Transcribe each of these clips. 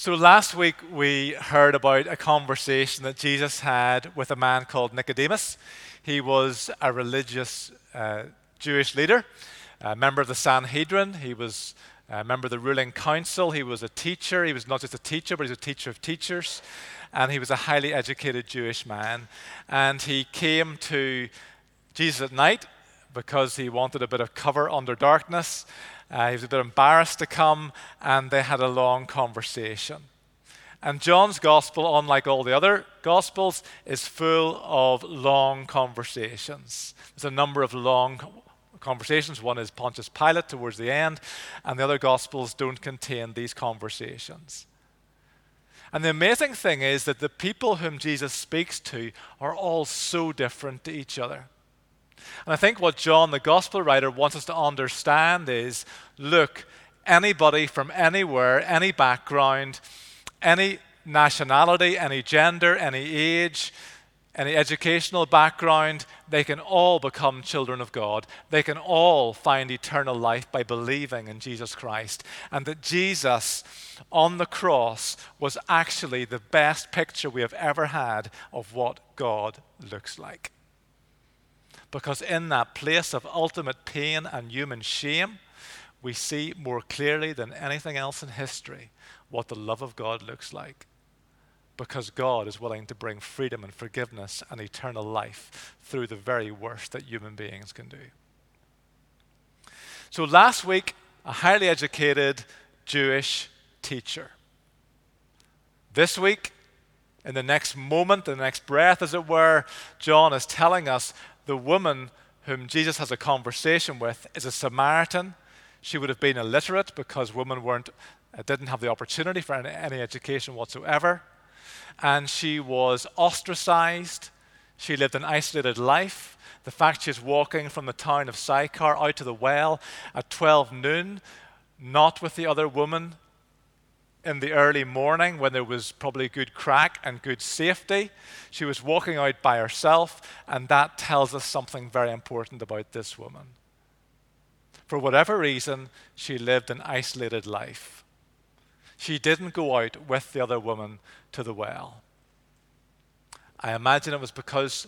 So, last week we heard about a conversation that Jesus had with a man called Nicodemus. He was a religious uh, Jewish leader, a member of the Sanhedrin. He was a member of the ruling council. He was a teacher. He was not just a teacher, but he was a teacher of teachers. And he was a highly educated Jewish man. And he came to Jesus at night because he wanted a bit of cover under darkness. Uh, he was a bit embarrassed to come, and they had a long conversation. And John's gospel, unlike all the other gospels, is full of long conversations. There's a number of long conversations. One is Pontius Pilate towards the end, and the other gospels don't contain these conversations. And the amazing thing is that the people whom Jesus speaks to are all so different to each other. And I think what John, the gospel writer, wants us to understand is look, anybody from anywhere, any background, any nationality, any gender, any age, any educational background, they can all become children of God. They can all find eternal life by believing in Jesus Christ. And that Jesus on the cross was actually the best picture we have ever had of what God looks like. Because in that place of ultimate pain and human shame, we see more clearly than anything else in history what the love of God looks like. Because God is willing to bring freedom and forgiveness and eternal life through the very worst that human beings can do. So last week, a highly educated Jewish teacher. This week, in the next moment, the next breath, as it were, John is telling us the woman whom Jesus has a conversation with is a Samaritan. She would have been illiterate because women weren't, uh, didn't have the opportunity for any, any education whatsoever. And she was ostracized. She lived an isolated life. The fact she's walking from the town of Sychar out to the well at 12 noon, not with the other woman in the early morning when there was probably good crack and good safety. She was walking out by herself, and that tells us something very important about this woman. For whatever reason, she lived an isolated life. She didn't go out with the other woman to the well. I imagine it was because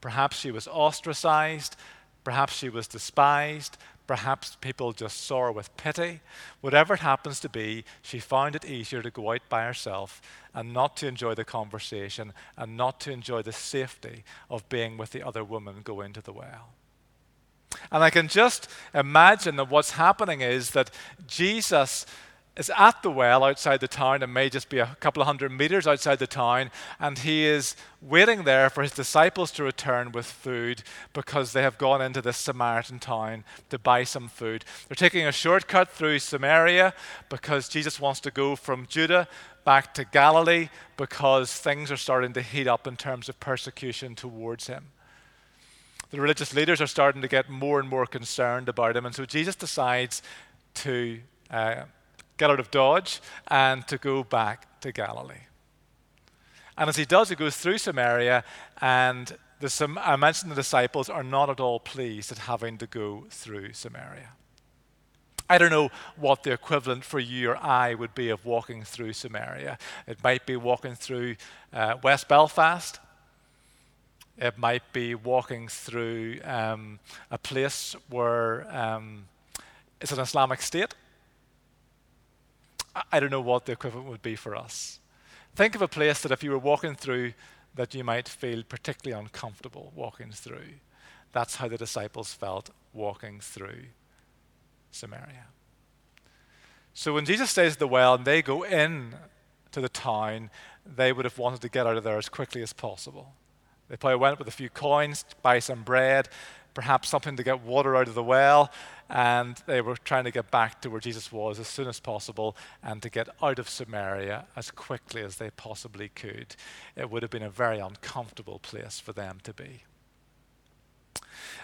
perhaps she was ostracized, perhaps she was despised, Perhaps people just saw her with pity. Whatever it happens to be, she found it easier to go out by herself and not to enjoy the conversation and not to enjoy the safety of being with the other woman going to the well. And I can just imagine that what's happening is that Jesus is at the well outside the town and may just be a couple of hundred meters outside the town, and he is waiting there for his disciples to return with food because they have gone into this Samaritan town to buy some food. They're taking a shortcut through Samaria because Jesus wants to go from Judah back to Galilee because things are starting to heat up in terms of persecution towards him. The religious leaders are starting to get more and more concerned about him, and so Jesus decides to. Uh, get out of Dodge and to go back to Galilee. And as he does, he goes through Samaria, and the, I mentioned the disciples are not at all pleased at having to go through Samaria. I don't know what the equivalent for you or I would be of walking through Samaria. It might be walking through uh, West Belfast. It might be walking through um, a place where um, it's an Islamic state. I don't know what the equivalent would be for us. Think of a place that if you were walking through, that you might feel particularly uncomfortable walking through. That's how the disciples felt walking through Samaria. So when Jesus stays at the well and they go in to the town, they would have wanted to get out of there as quickly as possible. They probably went with a few coins to buy some bread, perhaps something to get water out of the well, and they were trying to get back to where Jesus was as soon as possible and to get out of Samaria as quickly as they possibly could. It would have been a very uncomfortable place for them to be.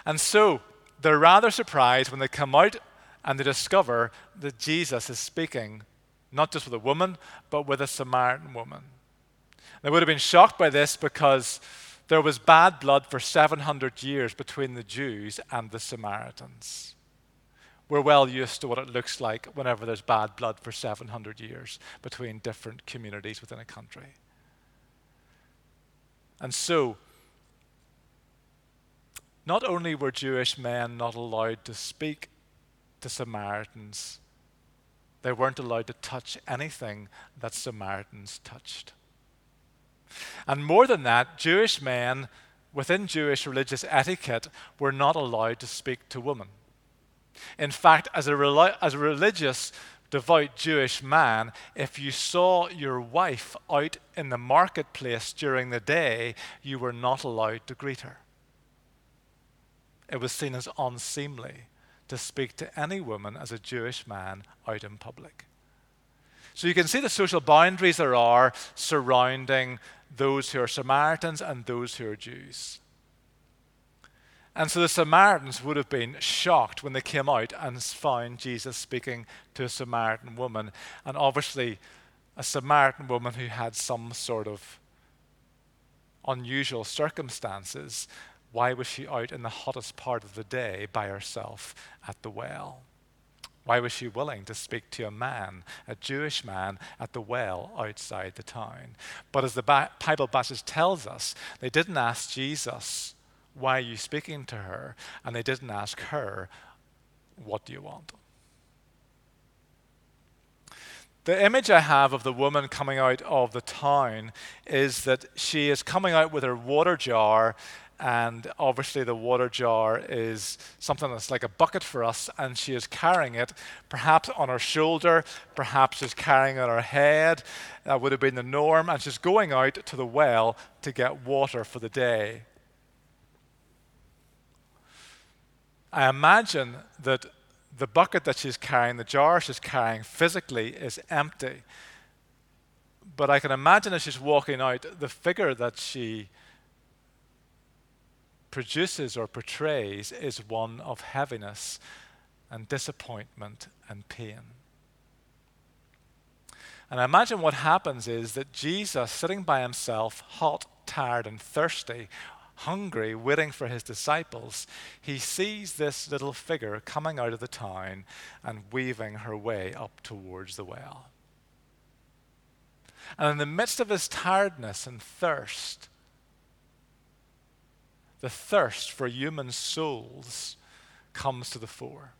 And so they're rather surprised when they come out and they discover that Jesus is speaking not just with a woman, but with a Samaritan woman. They would have been shocked by this because there was bad blood for 700 years between the Jews and the Samaritans. We're well used to what it looks like whenever there's bad blood for 700 years between different communities within a country. And so, not only were Jewish men not allowed to speak to Samaritans, they weren't allowed to touch anything that Samaritans touched. And more than that, Jewish men within Jewish religious etiquette were not allowed to speak to women. In fact, as a, as a religious, devout Jewish man, if you saw your wife out in the marketplace during the day, you were not allowed to greet her. It was seen as unseemly to speak to any woman as a Jewish man out in public. So you can see the social boundaries there are surrounding those who are Samaritans and those who are Jews. And so the Samaritans would have been shocked when they came out and found Jesus speaking to a Samaritan woman. And obviously, a Samaritan woman who had some sort of unusual circumstances. Why was she out in the hottest part of the day by herself at the well? Why was she willing to speak to a man, a Jewish man, at the well outside the town? But as the Bible passage tells us, they didn't ask Jesus, Why are you speaking to her? And they didn't ask her, What do you want? The image I have of the woman coming out of the town is that she is coming out with her water jar and obviously the water jar is something that's like a bucket for us and she is carrying it perhaps on her shoulder perhaps she's carrying it on her head. That would have been the norm and she's going out to the well to get water for the day. I imagine that the bucket that she's carrying the jar she's carrying physically is empty. But i can imagine as she's walking out the figure that she produces or portrays is one of heaviness and disappointment and pain. And I imagine what happens is that Jesus, sitting by himself, hot, tired, and thirsty, hungry, waiting for his disciples, he sees this little figure coming out of the town and weaving her way up towards the well. And in the midst of his tiredness and thirst, the thirst for human souls comes to the fore.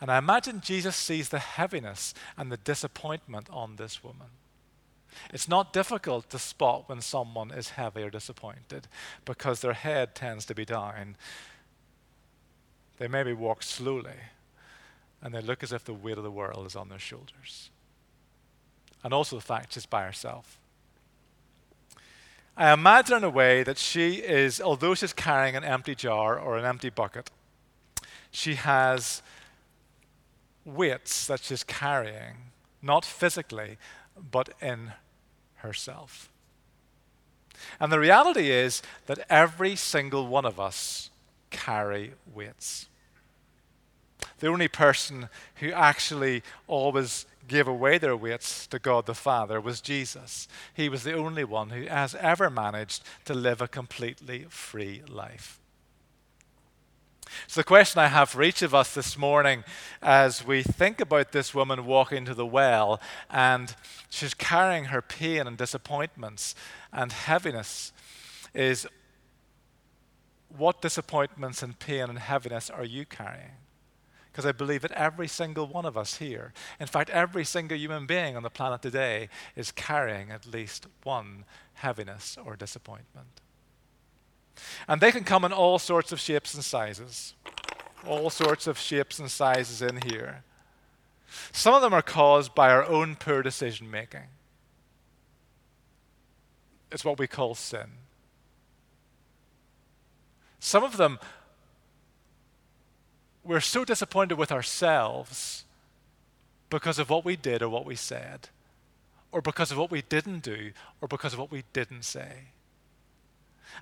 And I imagine Jesus sees the heaviness and the disappointment on this woman. It's not difficult to spot when someone is heavy or disappointed because their head tends to be down. They maybe walk slowly and they look as if the weight of the world is on their shoulders. And also the fact she's by herself. I imagine in a way that she is, although she's carrying an empty jar or an empty bucket, she has weights that she's carrying, not physically, but in herself. And the reality is that every single one of us carry weights. The only person who actually always gave away their weights to God the Father was Jesus. He was the only one who has ever managed to live a completely free life. So, the question I have for each of us this morning as we think about this woman walking to the well and she's carrying her pain and disappointments and heaviness is what disappointments and pain and heaviness are you carrying? Because I believe that every single one of us here, in fact, every single human being on the planet today, is carrying at least one heaviness or disappointment. And they can come in all sorts of shapes and sizes. All sorts of shapes and sizes in here. Some of them are caused by our own poor decision making. It's what we call sin. Some of them we're so disappointed with ourselves because of what we did or what we said, or because of what we didn't do, or because of what we didn't say.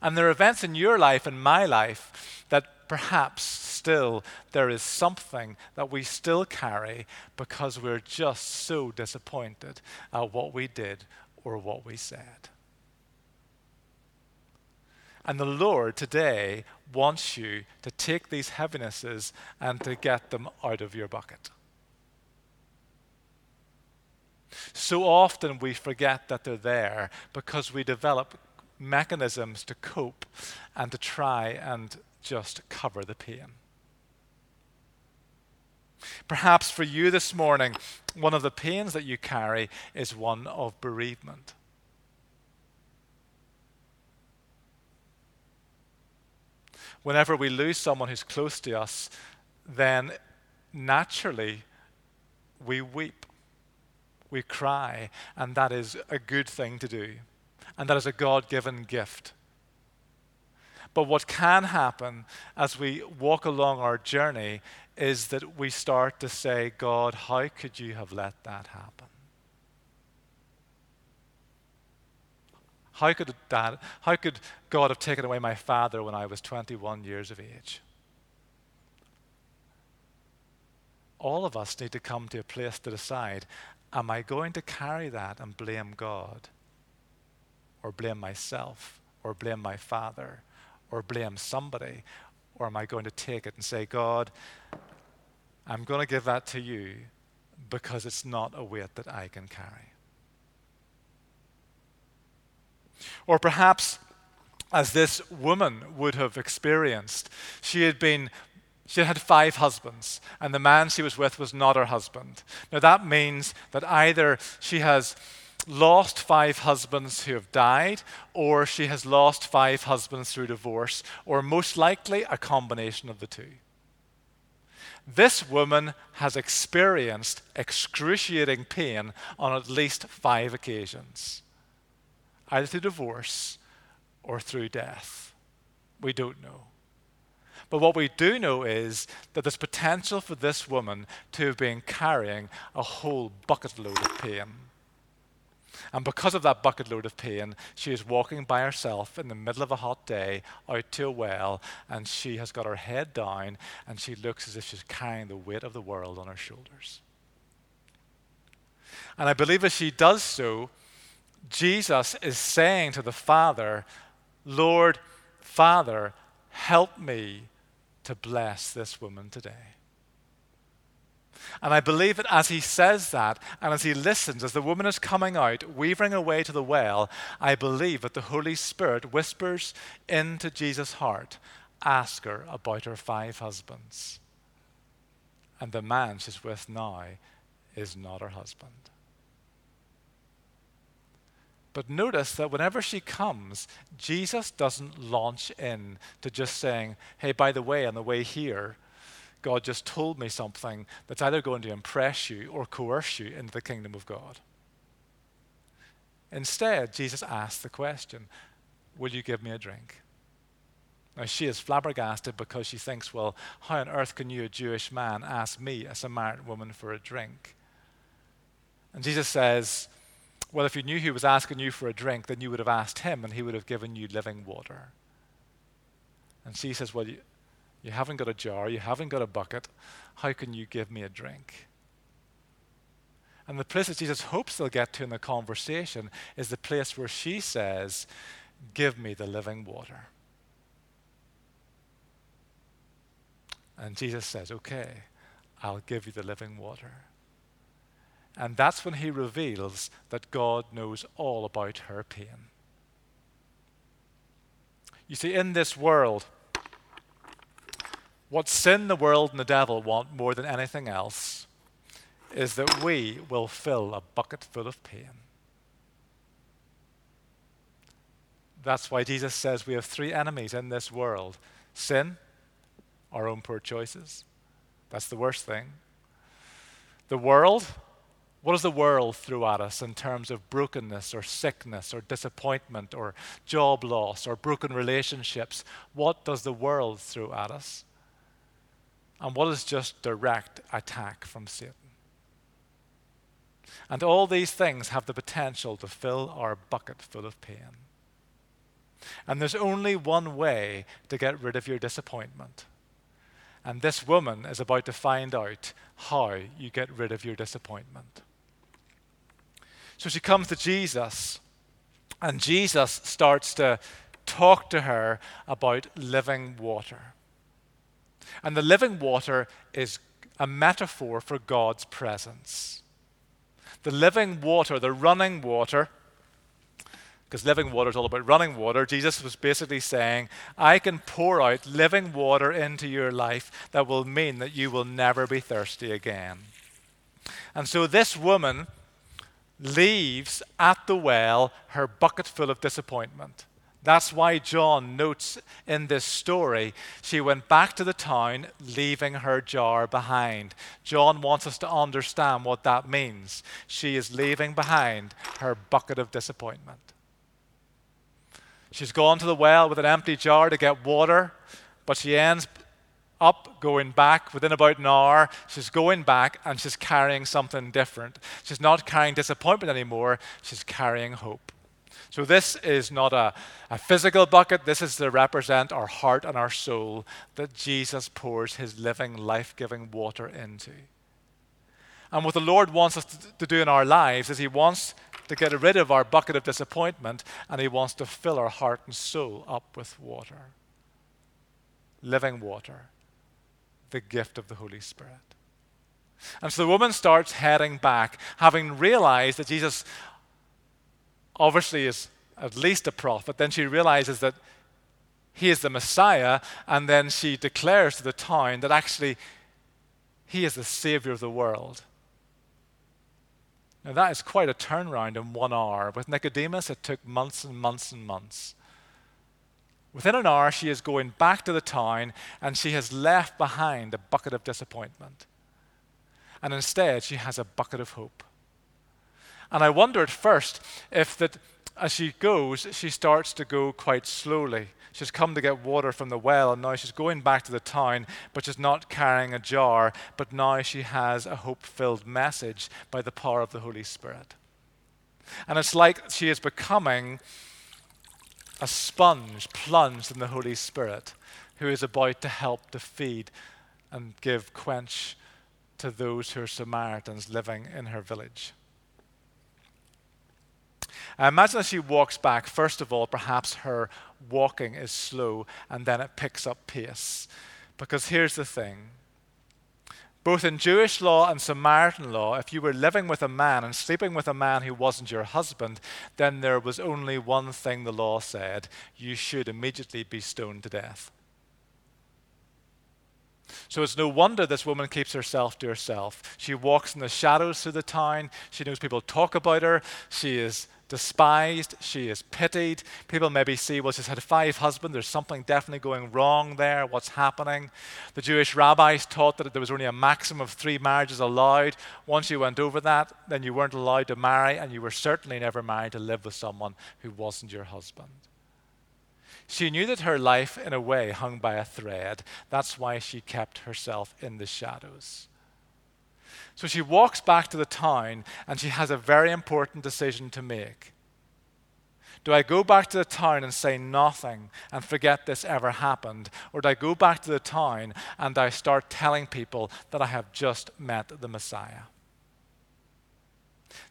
And there are events in your life and my life that perhaps still there is something that we still carry because we're just so disappointed at what we did or what we said. And the Lord today wants you to take these heavinesses and to get them out of your bucket. So often we forget that they're there because we develop mechanisms to cope and to try and just cover the pain. Perhaps for you this morning, one of the pains that you carry is one of bereavement. Whenever we lose someone who's close to us, then naturally we weep, we cry, and that is a good thing to do. And that is a God given gift. But what can happen as we walk along our journey is that we start to say, God, how could you have let that happen? How could, dad, how could God have taken away my father when I was 21 years of age? All of us need to come to a place to decide am I going to carry that and blame God? Or blame myself? Or blame my father? Or blame somebody? Or am I going to take it and say, God, I'm going to give that to you because it's not a weight that I can carry? Or perhaps, as this woman would have experienced, she had been she had five husbands, and the man she was with was not her husband. Now, that means that either she has lost five husbands who have died, or she has lost five husbands through divorce, or most likely a combination of the two. This woman has experienced excruciating pain on at least five occasions either through divorce or through death. We don't know. But what we do know is that there's potential for this woman to have been carrying a whole bucket load of pain. And because of that bucket load of pain, she is walking by herself in the middle of a hot day out to a well, and she has got her head down, and she looks as if she's carrying the weight of the world on her shoulders. And I believe as she does so, Jesus is saying to the Father, Lord, Father, help me to bless this woman today. And I believe that as he says that, and as he listens, as the woman is coming out, weaving away to the well, I believe that the Holy Spirit whispers into Jesus' heart, Ask her about her five husbands. And the man she's with now is not her husband. But notice that whenever she comes, Jesus doesn't launch in to just saying, hey, by the way, on the way here, God just told me something that's either going to impress you or coerce you into the kingdom of God. Instead, Jesus asks the question, Will you give me a drink? Now, she is flabbergasted because she thinks, Well, how on earth can you, a Jewish man, ask me, a Samaritan woman, for a drink? And Jesus says, well, if you knew he was asking you for a drink, then you would have asked him and he would have given you living water. And she says, Well, you, you haven't got a jar, you haven't got a bucket. How can you give me a drink? And the place that Jesus hopes they'll get to in the conversation is the place where she says, Give me the living water. And Jesus says, Okay, I'll give you the living water. And that's when he reveals that God knows all about her pain. You see, in this world, what sin, the world, and the devil want more than anything else is that we will fill a bucket full of pain. That's why Jesus says we have three enemies in this world sin, our own poor choices. That's the worst thing. The world, what does the world throw at us in terms of brokenness or sickness or disappointment or job loss or broken relationships? What does the world throw at us? And what is just direct attack from Satan? And all these things have the potential to fill our bucket full of pain. And there's only one way to get rid of your disappointment. And this woman is about to find out how you get rid of your disappointment. So she comes to Jesus, and Jesus starts to talk to her about living water. And the living water is a metaphor for God's presence. The living water, the running water, because living water is all about running water, Jesus was basically saying, I can pour out living water into your life that will mean that you will never be thirsty again. And so this woman leaves at the well her bucket full of disappointment. That's why John notes in this story she went back to the town, leaving her jar behind. John wants us to understand what that means. She is leaving behind her bucket of disappointment. She's gone to the well with an empty jar to get water, but she ends up, going back within about an hour. She's going back and she's carrying something different. She's not carrying disappointment anymore, she's carrying hope. So, this is not a, a physical bucket. This is to represent our heart and our soul that Jesus pours his living, life giving water into. And what the Lord wants us to, to do in our lives is he wants to get rid of our bucket of disappointment and he wants to fill our heart and soul up with water. Living water the gift of the Holy Spirit. And so the woman starts heading back, having realized that Jesus obviously is at least a prophet. Then she realizes that he is the Messiah, and then she declares to the town that actually he is the Savior of the world. Now, that is quite a turnaround in one hour. With Nicodemus, it took months and months and months. Within an hour, she is going back to the town and she has left behind a bucket of disappointment. And instead, she has a bucket of hope. And I wonder at first if that as she goes, she starts to go quite slowly. She's come to get water from the well, and now she's going back to the town, but she's not carrying a jar, but now she has a hope filled message by the power of the Holy Spirit. And it's like she is becoming a sponge plunged in the Holy Spirit who is about to help to feed and give quench to those who are Samaritans living in her village. I imagine as she walks back, first of all, perhaps her walking is slow and then it picks up pace. Because here's the thing both in Jewish law and Samaritan law, if you were living with a man and sleeping with a man who wasn't your husband, then there was only one thing the law said you should immediately be stoned to death. So it's no wonder this woman keeps herself to herself. She walks in the shadows through the town. She knows people talk about her. She is despised, she is pitied. People maybe see, well, she's had five husbands, there's something definitely going wrong there, what's happening? The Jewish rabbis taught that there was only a maximum of three marriages allowed. Once you went over that, then you weren't allowed to marry, and you were certainly never married to live with someone who wasn't your husband. She knew that her life, in a way, hung by a thread. That's why she kept herself in the shadows. So she walks back to the town and she has a very important decision to make. Do I go back to the town and say nothing and forget this ever happened? Or do I go back to the town and I start telling people that I have just met the Messiah?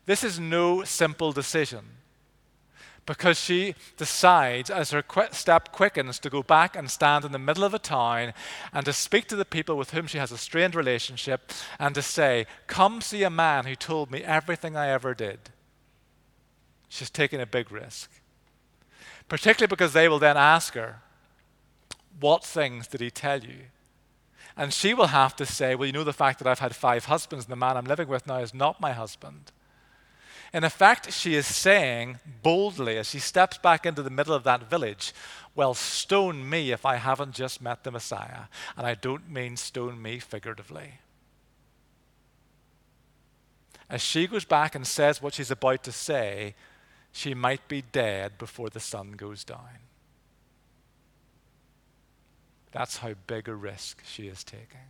This is no simple decision because she decides, as her step quickens, to go back and stand in the middle of a town and to speak to the people with whom she has a strained relationship and to say, Come see a man who told me everything I ever did. She's taking a big risk. Particularly because they will then ask her, What things did he tell you? And she will have to say, Well, you know the fact that I've had five husbands and the man I'm living with now is not my husband. In effect, she is saying boldly as she steps back into the middle of that village, Well, stone me if I haven't just met the Messiah. And I don't mean stone me figuratively. As she goes back and says what she's about to say, she might be dead before the sun goes down. That's how big a risk she is taking.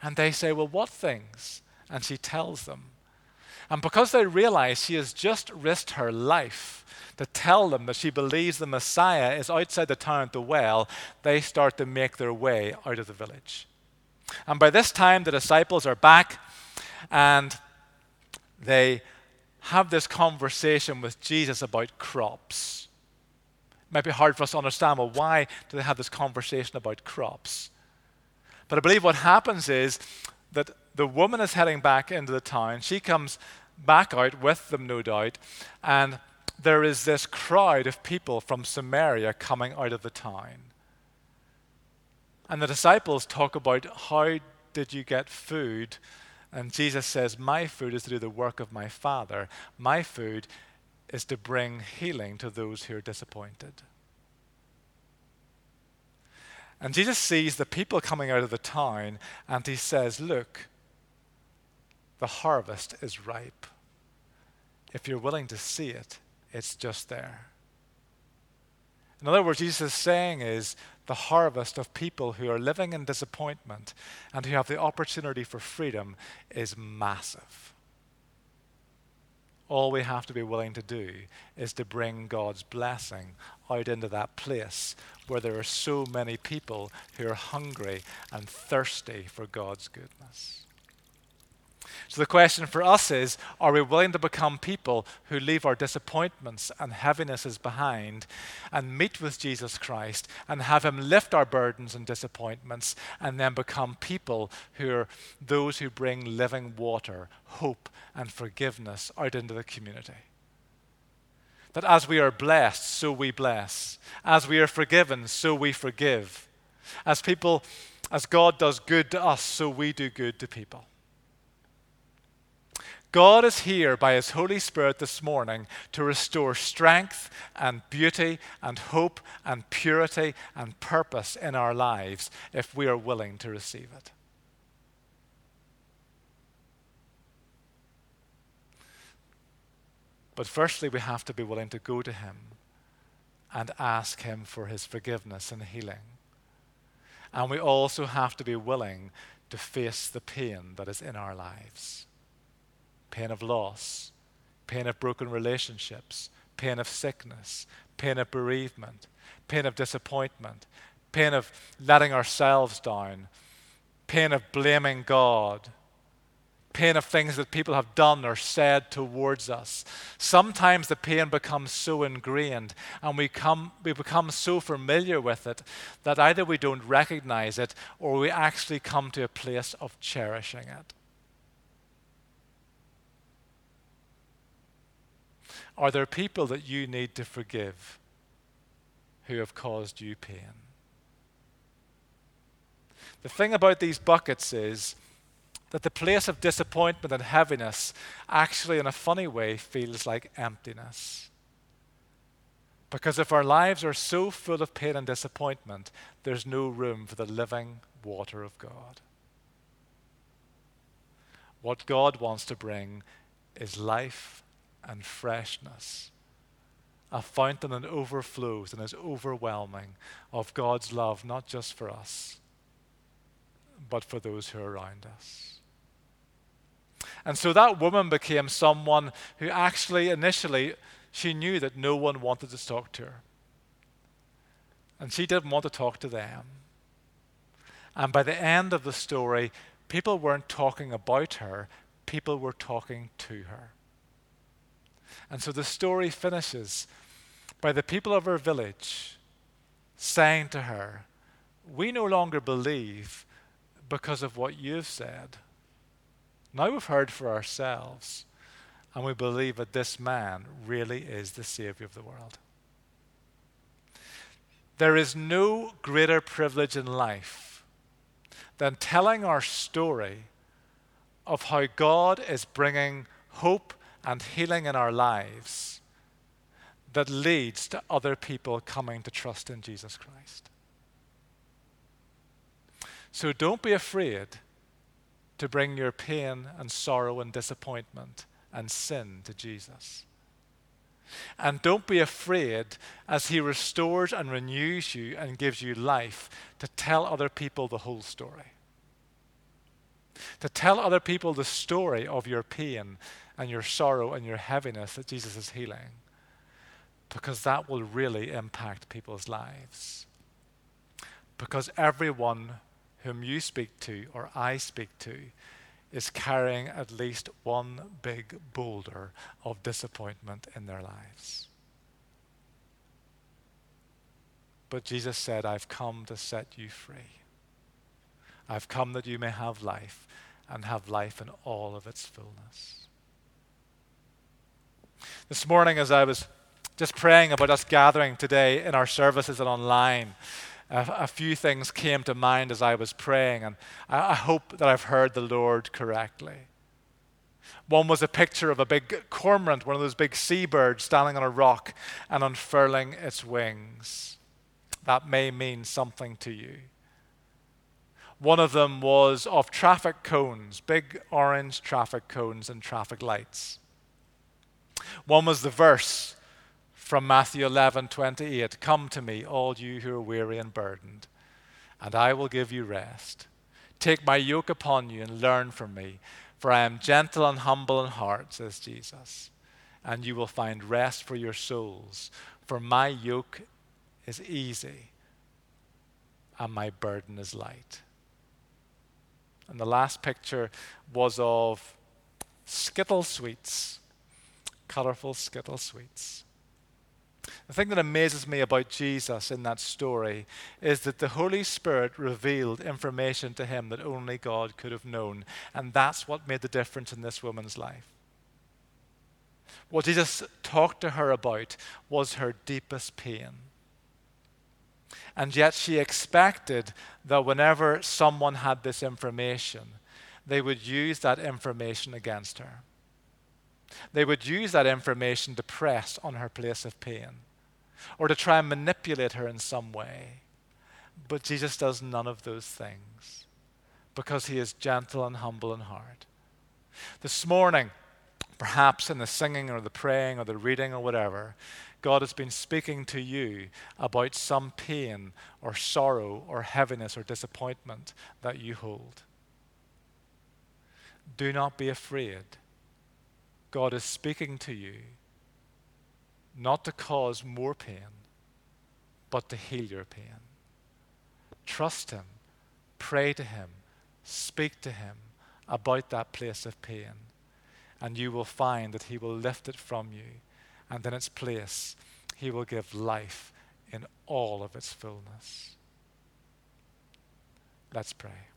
And they say, Well, what things? And she tells them. And because they realize she has just risked her life to tell them that she believes the Messiah is outside the town at the well, they start to make their way out of the village. And by this time, the disciples are back and they have this conversation with Jesus about crops. It might be hard for us to understand well, why do they have this conversation about crops? But I believe what happens is that the woman is heading back into the town. She comes back out with them, no doubt, and there is this crowd of people from Samaria coming out of the town. And the disciples talk about how did you get food? And Jesus says, My food is to do the work of my Father. My food is to bring healing to those who are disappointed. And Jesus sees the people coming out of the town and he says, Look, the harvest is ripe. If you're willing to see it, it's just there. In other words, Jesus is saying is the harvest of people who are living in disappointment and who have the opportunity for freedom is massive. All we have to be willing to do is to bring God's blessing out into that place where there are so many people who are hungry and thirsty for God's goodness. So the question for us is are we willing to become people who leave our disappointments and heavinesses behind and meet with Jesus Christ and have Him lift our burdens and disappointments and then become people who are those who bring living water, hope, and forgiveness out into the community? That as we are blessed, so we bless. As we are forgiven, so we forgive. As people, as God does good to us, so we do good to people. God is here by His Holy Spirit this morning to restore strength and beauty and hope and purity and purpose in our lives if we are willing to receive it. But firstly, we have to be willing to go to Him and ask Him for His forgiveness and healing. And we also have to be willing to face the pain that is in our lives pain of loss, pain of broken relationships, pain of sickness, pain of bereavement, pain of disappointment, pain of letting ourselves down, pain of blaming God, pain of things that people have done or said towards us. Sometimes the pain becomes so ingrained and we, come, we become so familiar with it that either we don't recognize it or we actually come to a place of cherishing it. Are there people that you need to forgive who have caused you pain? The thing about these buckets is that the place of disappointment and heaviness actually, in a funny way, feels like emptiness. Because if our lives are so full of pain and disappointment, there's no room for the living water of God. What God wants to bring is life and freshness. A fountain that overflows and is overwhelming of God's love, not just for us, but for those who are around us. And so that woman became someone who actually, initially, she knew that no one wanted to talk to her. And she didn't want to talk to them. And by the end of the story, people weren't talking about her, people were talking to her. And so the story finishes by the people of her village saying to her, We no longer believe because of what you've said. Now we've heard for ourselves, and we believe that this man really is the Savior of the world. There is no greater privilege in life than telling our story of how God is bringing hope and healing in our lives that leads to other people coming to trust in Jesus Christ. So don't be afraid to bring your pain and sorrow and disappointment and sin to Jesus. And don't be afraid as He restores and renews you and gives you life to tell other people the whole story. To tell other people the story of your pain and your sorrow and your heaviness that Jesus is healing. Because that will really impact people's lives. Because everyone whom you speak to or I speak to is carrying at least one big boulder of disappointment in their lives. But Jesus said, I've come to set you free. I've come that you may have life and have life in all of its fullness. This morning, as I was just praying about us gathering today in our services and online, a, a few things came to mind as I was praying, and I, I hope that I've heard the Lord correctly. One was a picture of a big cormorant, one of those big seabirds standing on a rock and unfurling its wings. That may mean something to you. One of them was of traffic cones, big orange traffic cones and traffic lights. One was the verse from Matthew 11 28 Come to me, all you who are weary and burdened, and I will give you rest. Take my yoke upon you and learn from me, for I am gentle and humble in heart, says Jesus, and you will find rest for your souls. For my yoke is easy and my burden is light. And the last picture was of Skittle sweets, colorful Skittle sweets. The thing that amazes me about Jesus in that story is that the Holy Spirit revealed information to him that only God could have known. And that's what made the difference in this woman's life. What Jesus talked to her about was her deepest pain. And yet she expected that whenever someone had this information, they would use that information against her. They would use that information to press on her place of pain or to try and manipulate her in some way. But Jesus does none of those things because he is gentle and humble in heart. This morning, perhaps in the singing or the praying or the reading or whatever, God has been speaking to you about some pain or sorrow or heaviness or disappointment that you hold. Do not be afraid. God is speaking to you not to cause more pain, but to heal your pain. Trust Him, pray to Him, speak to Him about that place of pain, and you will find that He will lift it from you and in its place, He will give life in all of its fullness. Let's pray.